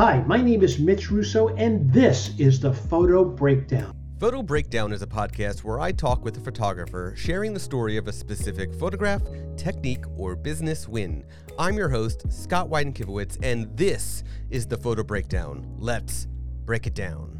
Hi, my name is Mitch Russo, and this is the Photo Breakdown. Photo Breakdown is a podcast where I talk with a photographer sharing the story of a specific photograph, technique, or business win. I'm your host, Scott Wyden Kivowitz, and this is the Photo Breakdown. Let's break it down.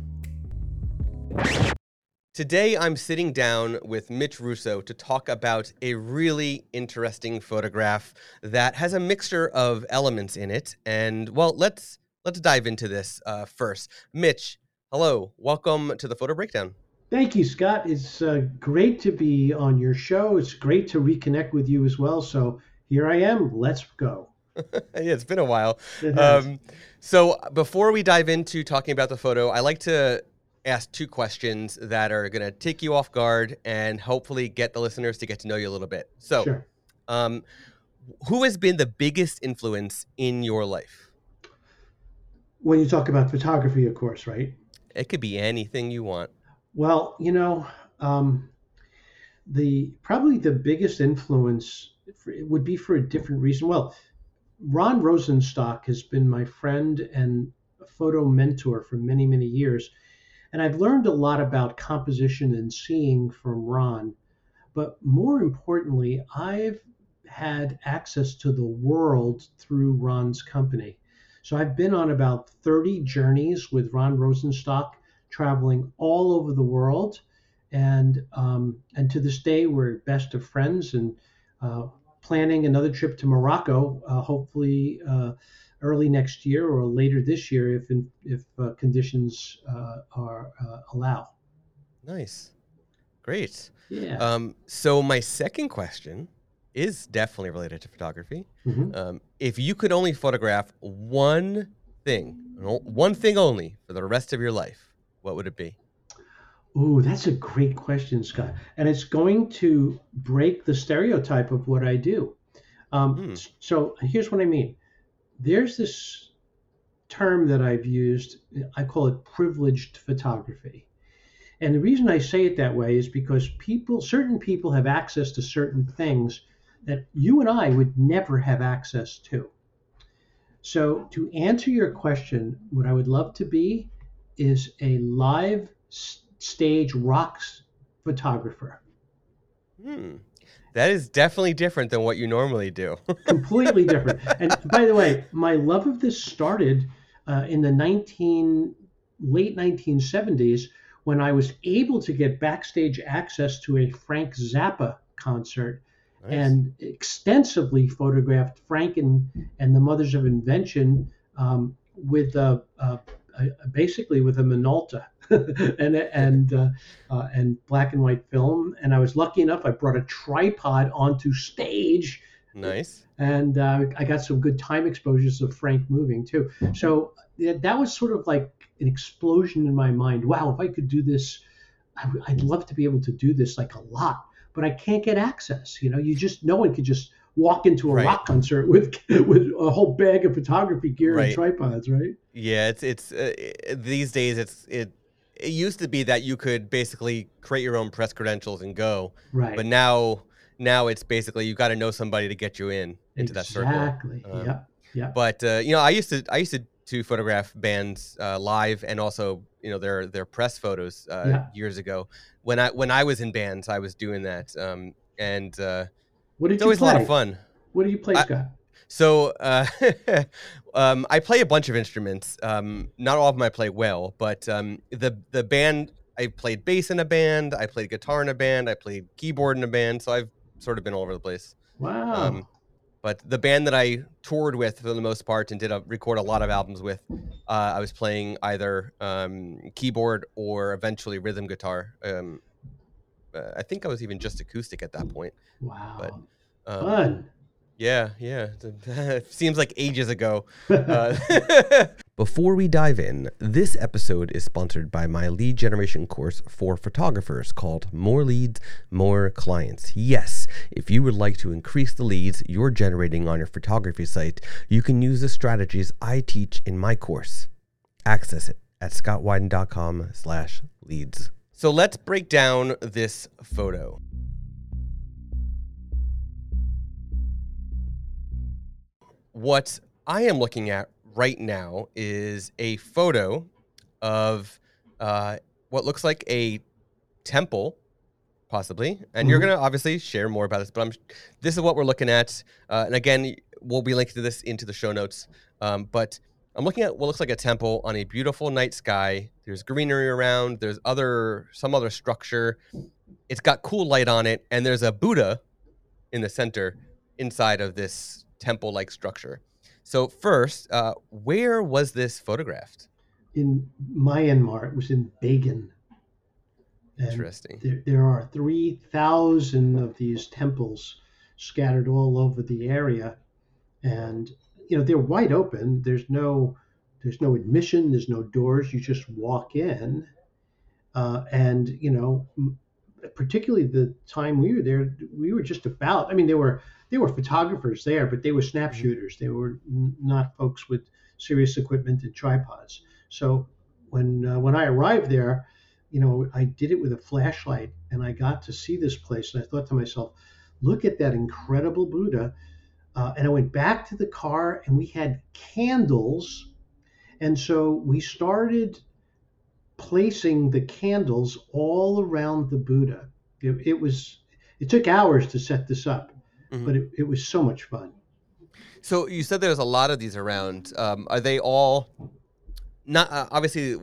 Today, I'm sitting down with Mitch Russo to talk about a really interesting photograph that has a mixture of elements in it. And well, let's let's dive into this uh, first. Mitch, hello, welcome to the Photo Breakdown. Thank you, Scott. It's uh, great to be on your show. It's great to reconnect with you as well. So here I am. Let's go. yeah, it's been a while. Um, so before we dive into talking about the photo, I like to ask two questions that are going to take you off guard and hopefully get the listeners to get to know you a little bit. So, Sure. um, who has been the biggest influence in your life? When you talk about photography, of course, right? It could be anything you want. Well, you know, um, the probably the biggest influence for, it would be for a different reason. Well, Ron Rosenstock has been my friend and photo mentor for many, many years. And I've learned a lot about composition and seeing from Ron. But more importantly, I've had access to the world through Ron's company. So I've been on about 30 journeys with Ron Rosenstock, traveling all over the world. And, um, and to this day, we're best of friends and uh, planning another trip to Morocco, uh, hopefully uh, early next year or later this year if if uh, conditions uh, are uh, allow. Nice, great. Yeah. Um, so my second question is definitely related to photography. Mhm. Um, if you could only photograph one thing, one thing only for the rest of your life, what would it be? Ooh, that's a great question, Scott. And it's going to break the stereotype of what I do. Um, Hmm. So here's what I mean. There's this term that I've used. I call it privileged photography. And the reason I say it that way is because people, certain people have access to certain things that you and I would never have access to. So, to answer your question, what I would love to be is a live stage rocks photographer. Hmm. That is definitely different than what you normally do. Completely different. And by the way, my love of this started uh, in the 19 late 1970s when I was able to get backstage access to a Frank Zappa concert Nice. and extensively photographed Frank and, and the Mothers of Invention um, with a, a, a, basically with a Minolta and and uh, uh, and black and white film. And I was lucky enough; I brought a tripod onto stage, nice. and uh, I got some good time exposures of Frank moving too. So that was sort of like an explosion in my mind. Wow, if I could do this, I, would love to be able to do this like a lot but I can't get access. You know, you just no one could just walk into a Right. rock concert with with a whole bag of photography gear Right. and tripods, right? Yeah, it's it's uh, these days it's it. It used to be that you could basically create your own press credentials and go, Right. but now now it's basically you got to know somebody to get you in into that circle. exactly. Um, yep. Yep. But uh, you know, I used to I used to to photograph bands uh, live and also you know their their press photos uh, Yeah. years ago. When I when I was in bands, I was doing that, um, and uh, what did it's you always a lot of fun. What do you play, I- Scott? So uh, um, I play a bunch of instruments. Um, not all of them I play well, but um, the the band I played bass in a band, I played guitar in a band, I played keyboard in a band. So I've sort of been all over the place. Wow. But the band that I toured with for the most part and did a, record a lot of albums with, uh, I was playing either um, keyboard or eventually rhythm guitar. Um, uh, I think I was even just acoustic at that point. wow. but, Um, Fun. Yeah, yeah. It seems like ages ago. Uh, Before we dive in, this episode is sponsored by my lead generation course for photographers called More Leads, More Clients. Yes, if you would like to increase the leads you're generating on your photography site, you can use the strategies I teach in my course. Access it at scottwyden.com slash leads. So let's break down this photo. What I am looking at right now is a photo of uh, what looks like a temple, possibly. And you're Mhm. going to obviously share more about this, but I'm, this is what we're looking at. Uh, and again, we'll be linking to this into the show notes. Um, but I'm looking at what looks like a temple on a beautiful night sky. There's greenery around. There's other some other structure. It's got cool light on it, and there's a Buddha in the center inside of this temple-like structure. So first, uh, where was this photographed? In Myanmar, it was in Bagan. And Interesting. there, there are 3,000 of these temples scattered all over the area. And, you know, they're wide open. There's no, there's no admission. There's no doors. You just walk in. Uh, and, you know, particularly the time we were there, we were just about, I mean, there were, there were photographers there, but they were snap Mhm. They were not folks with serious equipment and tripods. So when, uh, when I arrived there, you know, I did it with a flashlight and I got to see this place. And I thought to myself, look at that incredible Buddha. Uh, and I went back to the car and we had candles. And so we started placing the candles all around the Buddha. It, it was, it took hours to set this up, Mhm. but it, it was so much fun. So you said there's a lot of these around. Um, are they all not uh, obviously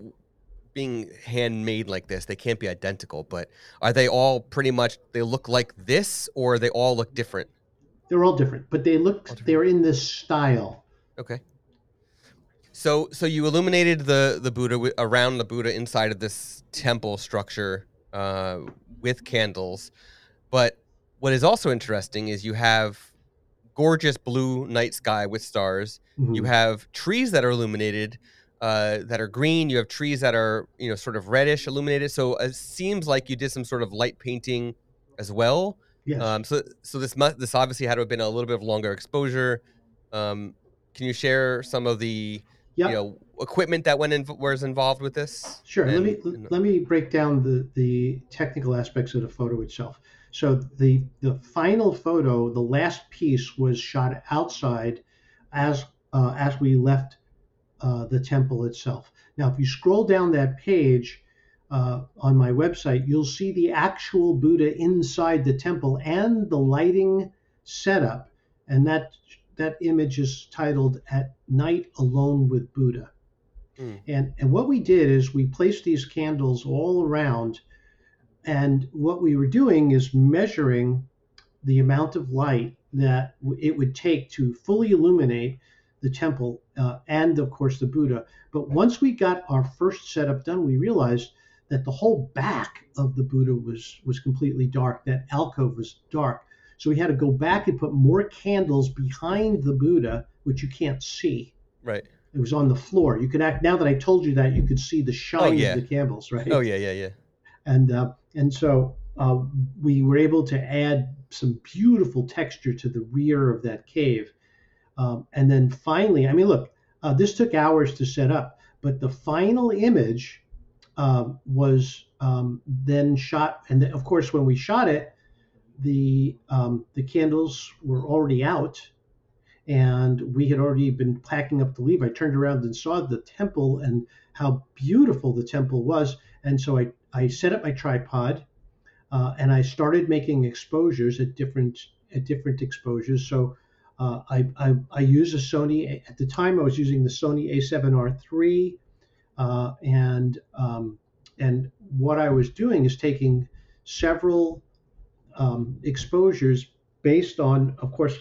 being handmade like this? They can't be identical, but are they all pretty much? They look like this, or they all look different? They're all different, but they look, they're in this style. Okay. So so you illuminated the the Buddha around the Buddha inside of this temple structure uh, with candles, but what is also interesting is you have gorgeous blue night sky with stars. You Mhm. have trees that are illuminated, uh, that are green. You have trees that are you know sort of reddish illuminated. So it seems like you did some sort of light painting as well. Yes. Um, so so this must this obviously had to have been a little bit of longer exposure. Um, can you share some of the Yep. you know equipment that went in was involved with this? Sure. let me and- let me break down the the technical aspects of the photo itself. So the the final photo, the last piece, was shot outside as uh, as we left uh, the temple itself. Now, if you scroll down that page uh, on my website, you'll see the actual Buddha inside the temple and the lighting setup, and that that image is titled "At Night Alone with Buddha." Mm. And and what we did is we placed these candles all around, and what we were doing is measuring the amount of light that it would take to fully illuminate the temple uh, and of course the Buddha. But once we got our first setup done, we realized that the whole back of the Buddha was was completely dark. That alcove was dark. So we had to go back and put more candles behind the Buddha, which you can't see. Right. It was on the floor. You could act now that I told you that you could see the shine yeah. of the candles, right? Oh yeah, yeah, yeah. And uh, and so uh, we were able to add some beautiful texture to the rear of that cave. Um, and then finally, I mean, look, uh, this took hours to set up, but the final image uh, was um, then shot. And of course, when we shot it, the um, the candles were already out, and we had already been packing up to leave. I turned around and saw the temple and how beautiful the temple was, and so I I set up my tripod, uh, and I started making exposures at different at different exposures. So uh, I, I I use a Sony at the time I was using the Sony A7R III, uh, and um, and what I was doing is taking several um, exposures based on, of course,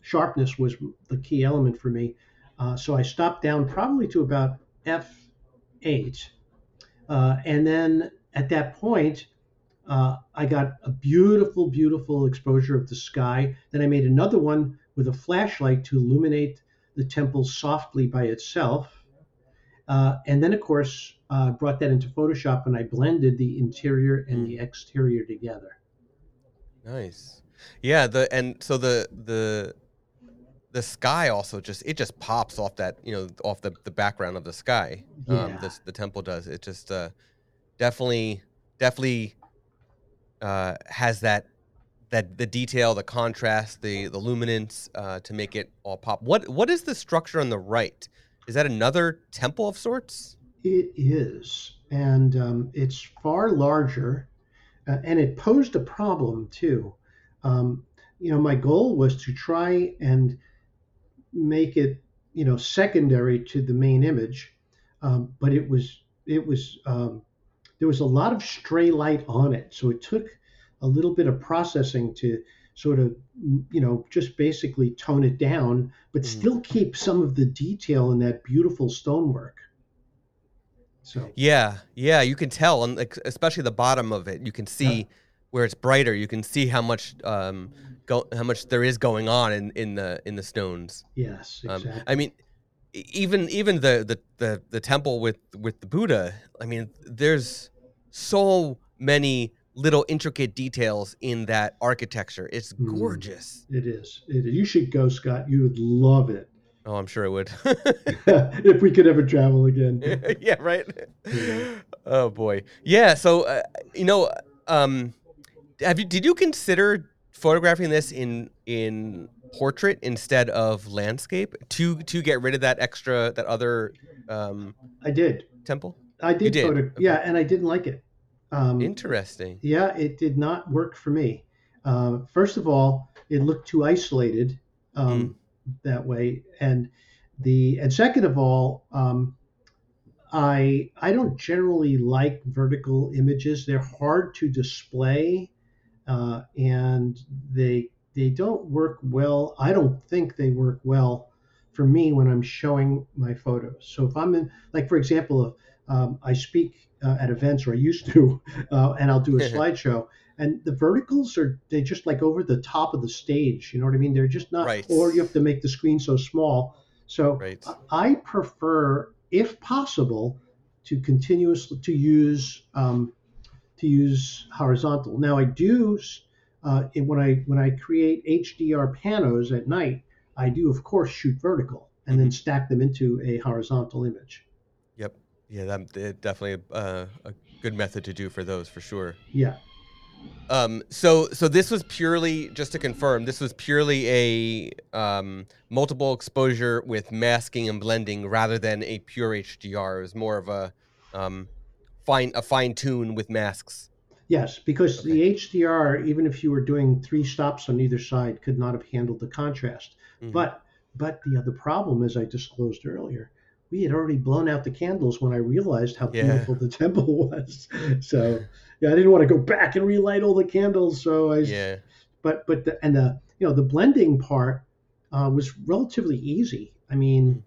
sharpness was the key element for me. Uh, so I stopped down probably to about f8, uh, and then at that point, uh, I got a beautiful, beautiful exposure of the sky. Then I made another one with a flashlight to illuminate the temple softly by itself. Uh, and then, of course, uh, brought that into Photoshop and I blended the interior and the exterior together. Nice. Yeah, the and so the the the sky also just it just pops off that you know off the, the background of the sky. Um, Yeah. this the temple does it just uh, definitely definitely uh, has that that the detail, the contrast, the the luminance uh, to make it all pop. What what is the structure on the right? is that another temple of sorts? It is, and um, it's far larger, uh, and it posed a problem too. Um, you know, my goal was to try and make it, you know, secondary to the main image, um, but it was it was um, there was a lot of stray light on it, so it took a little bit of processing to sort of you know just basically tone it down but mm still keep some of the detail in that beautiful stonework so yeah yeah you can tell and especially the bottom of it you can see yeah. where it's brighter you can see how much um go how much there is going on in in the in the stones yes exactly. Um, i mean even even the, the the the temple with with the buddha i mean there's so many little intricate details in that architecture. It's hmm. gorgeous. Mm, it is. It is. You should go, Scott. You would love it. Oh, I'm sure it would. if we could ever travel again. yeah, right. Yeah. Oh boy. Yeah. So, uh, you know, um, have you did you consider photographing this in in portrait instead of landscape to to get rid of that extra that other? Um, I did temple. I did, did. photo. Okay. Yeah, and I didn't like it. Um, Interesting. Yeah, it did not work for me. Uh, first of all, it looked too isolated um, mm. that way, and the and second of all, um, I I don't generally like vertical images. They're hard to display, uh, and they they don't work well. I don't think they work well for me when I'm showing my photos. So if I'm in, like for example, if um, I speak uh, at events, or I used to, uh, and I'll do a slideshow. And the verticals are they just like over the top of the stage. You know what I mean? They're just not, right. or you have to make the screen so small. So right. I prefer, if possible, to continuously to use um, to use horizontal. Now I do uh, when I when I create HDR panos at night, I do of course shoot vertical and mm-hmm. then stack them into a horizontal image. Yep. Yeah, that definitely uh, a good method to do for those for sure. Yeah. Um, so so this was purely just to confirm. This was purely a um, multiple exposure with masking and blending rather than a pure HDR. It was more of a um, fine a fine tune with masks. Yes, because okay. the HDR, even if you were doing three stops on either side, could not have handled the contrast. Mm-hmm. But but the other problem, as I disclosed earlier, we had already blown out the candles when I realized how yeah. beautiful the temple was. So yeah, I didn't want to go back and relight all the candles. So I yeah. But but the, and the you know the blending part uh, was relatively easy. I mean,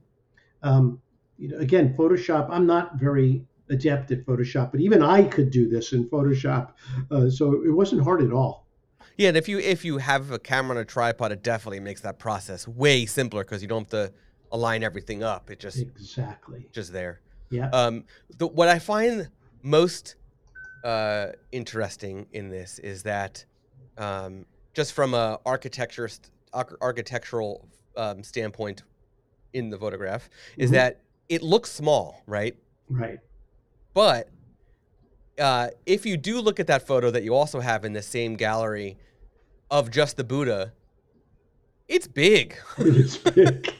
um, you know, again, Photoshop. I'm not very adept at Photoshop, but even I could do this in Photoshop. Uh, so it wasn't hard at all. Yeah, and if you if you have a camera on a tripod, it definitely makes that process way simpler because you don't have to align everything up. It just exactly just there. Yeah. Um, the, what I find most uh, interesting in this is that um, just from a architecture architectural um, standpoint in the photograph is mm-hmm. that it looks small, right? Right. But uh, if you do look at that photo that you also have in the same gallery of just the Buddha, it's big. It's big.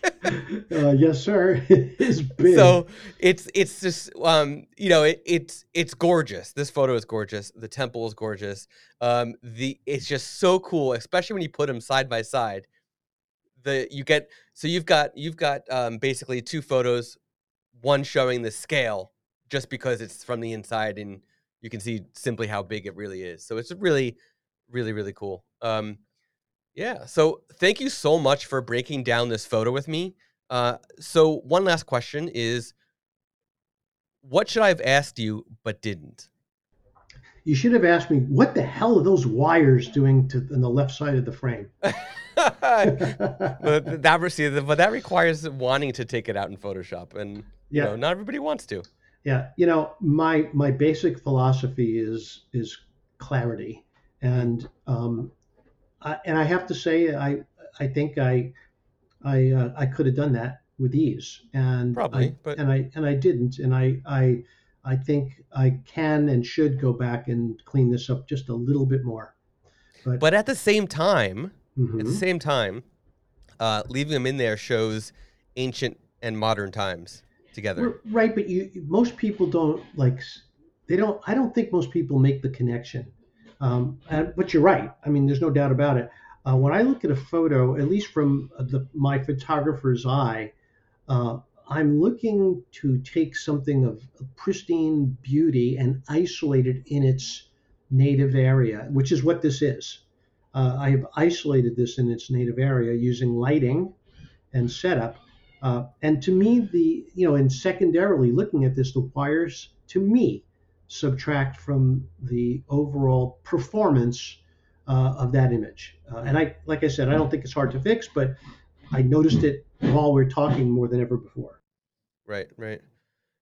uh, yes, sir. It is big. So it's it's just um you know it, it's it's gorgeous. This photo is gorgeous. The temple is gorgeous. Um the it's just so cool, especially when you put them side by side. The you get so you've got you've got um basically two photos, one showing the scale just because it's from the inside and you can see simply how big it really is. So it's really really really cool. Um yeah. So thank you so much for breaking down this photo with me. Uh, so one last question is, what should I have asked you but didn't? You should have asked me what the hell are those wires doing to on the left side of the frame. but that but that requires wanting to take it out in Photoshop, and yeah. you know, not everybody wants to. Yeah, you know, my my basic philosophy is is clarity, and um, I, and I have to say, I I think I I uh, I could have done that with ease, and probably, I, but and I and I didn't, and I I I think I can and should go back and clean this up just a little bit more. But, but at the same time, mm-hmm. at the mm-hmm. same time, uh, leaving them in there shows ancient and modern times together. Right, but you most people don't like they don't I don't think most people make the connection. Um, and, but you're right. I mean, there's no doubt about it. Uh, when I look at a photo, at least from the, my photographer's eye, uh, I'm looking to take something of pristine beauty and isolate it in its native area, which is what this is. Uh, I have isolated this in its native area using lighting and setup. Uh, and to me, the you know, and secondarily looking at this, the wires to me subtract from the overall performance uh, of that image. Uh, and I, like I said, I don't think it's hard to fix, but I noticed it while we're talking more than ever before. Right, right.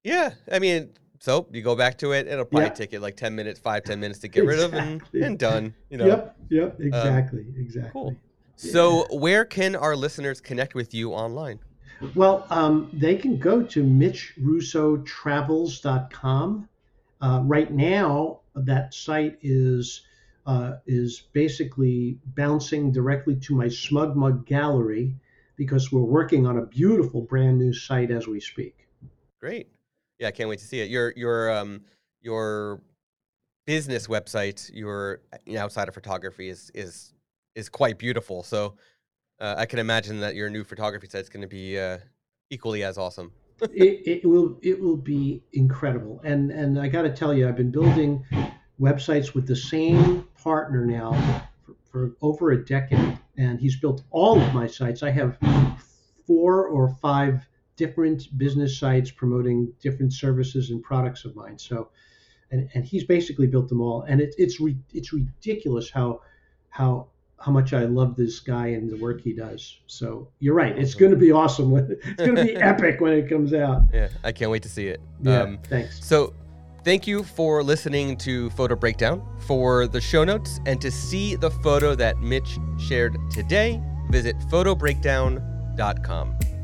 Yeah, I mean, so you go back to it, it'll probably take you like 10 minutes, five, 10 minutes to get exactly. rid of and, and done, you know. Yep, yep, exactly, um, exactly. Cool. So, where can our listeners connect with you online? Well, um, they can go to mitchrussotravels.com. Uh, right now, that site is uh, is basically bouncing directly to my SmugMug gallery because we're working on a beautiful brand new site as we speak. Great. Yeah, I can't wait to see it. Your your um your business website, your outside of photography is is is quite beautiful. So uh, I can imagine that your new photography site is going to be uh, equally as awesome. it, it will it will be incredible. And and I got to tell you, I've been building websites with the same partner now for, for over a decade and he's built all of my sites. I have four or five different business sites promoting different services and products of mine. So, and, and he's basically built them all. And it, it's re, it's ridiculous how how how much I love this guy and the work he does. So you're right. It's going to be awesome. When, it's going to be epic when it comes out. Yeah, I can't wait to see it. Yeah, um, thanks. So Thank you for listening to Photo Breakdown. For the show notes and to see the photo that Mitch shared today, visit photobreakdown.com.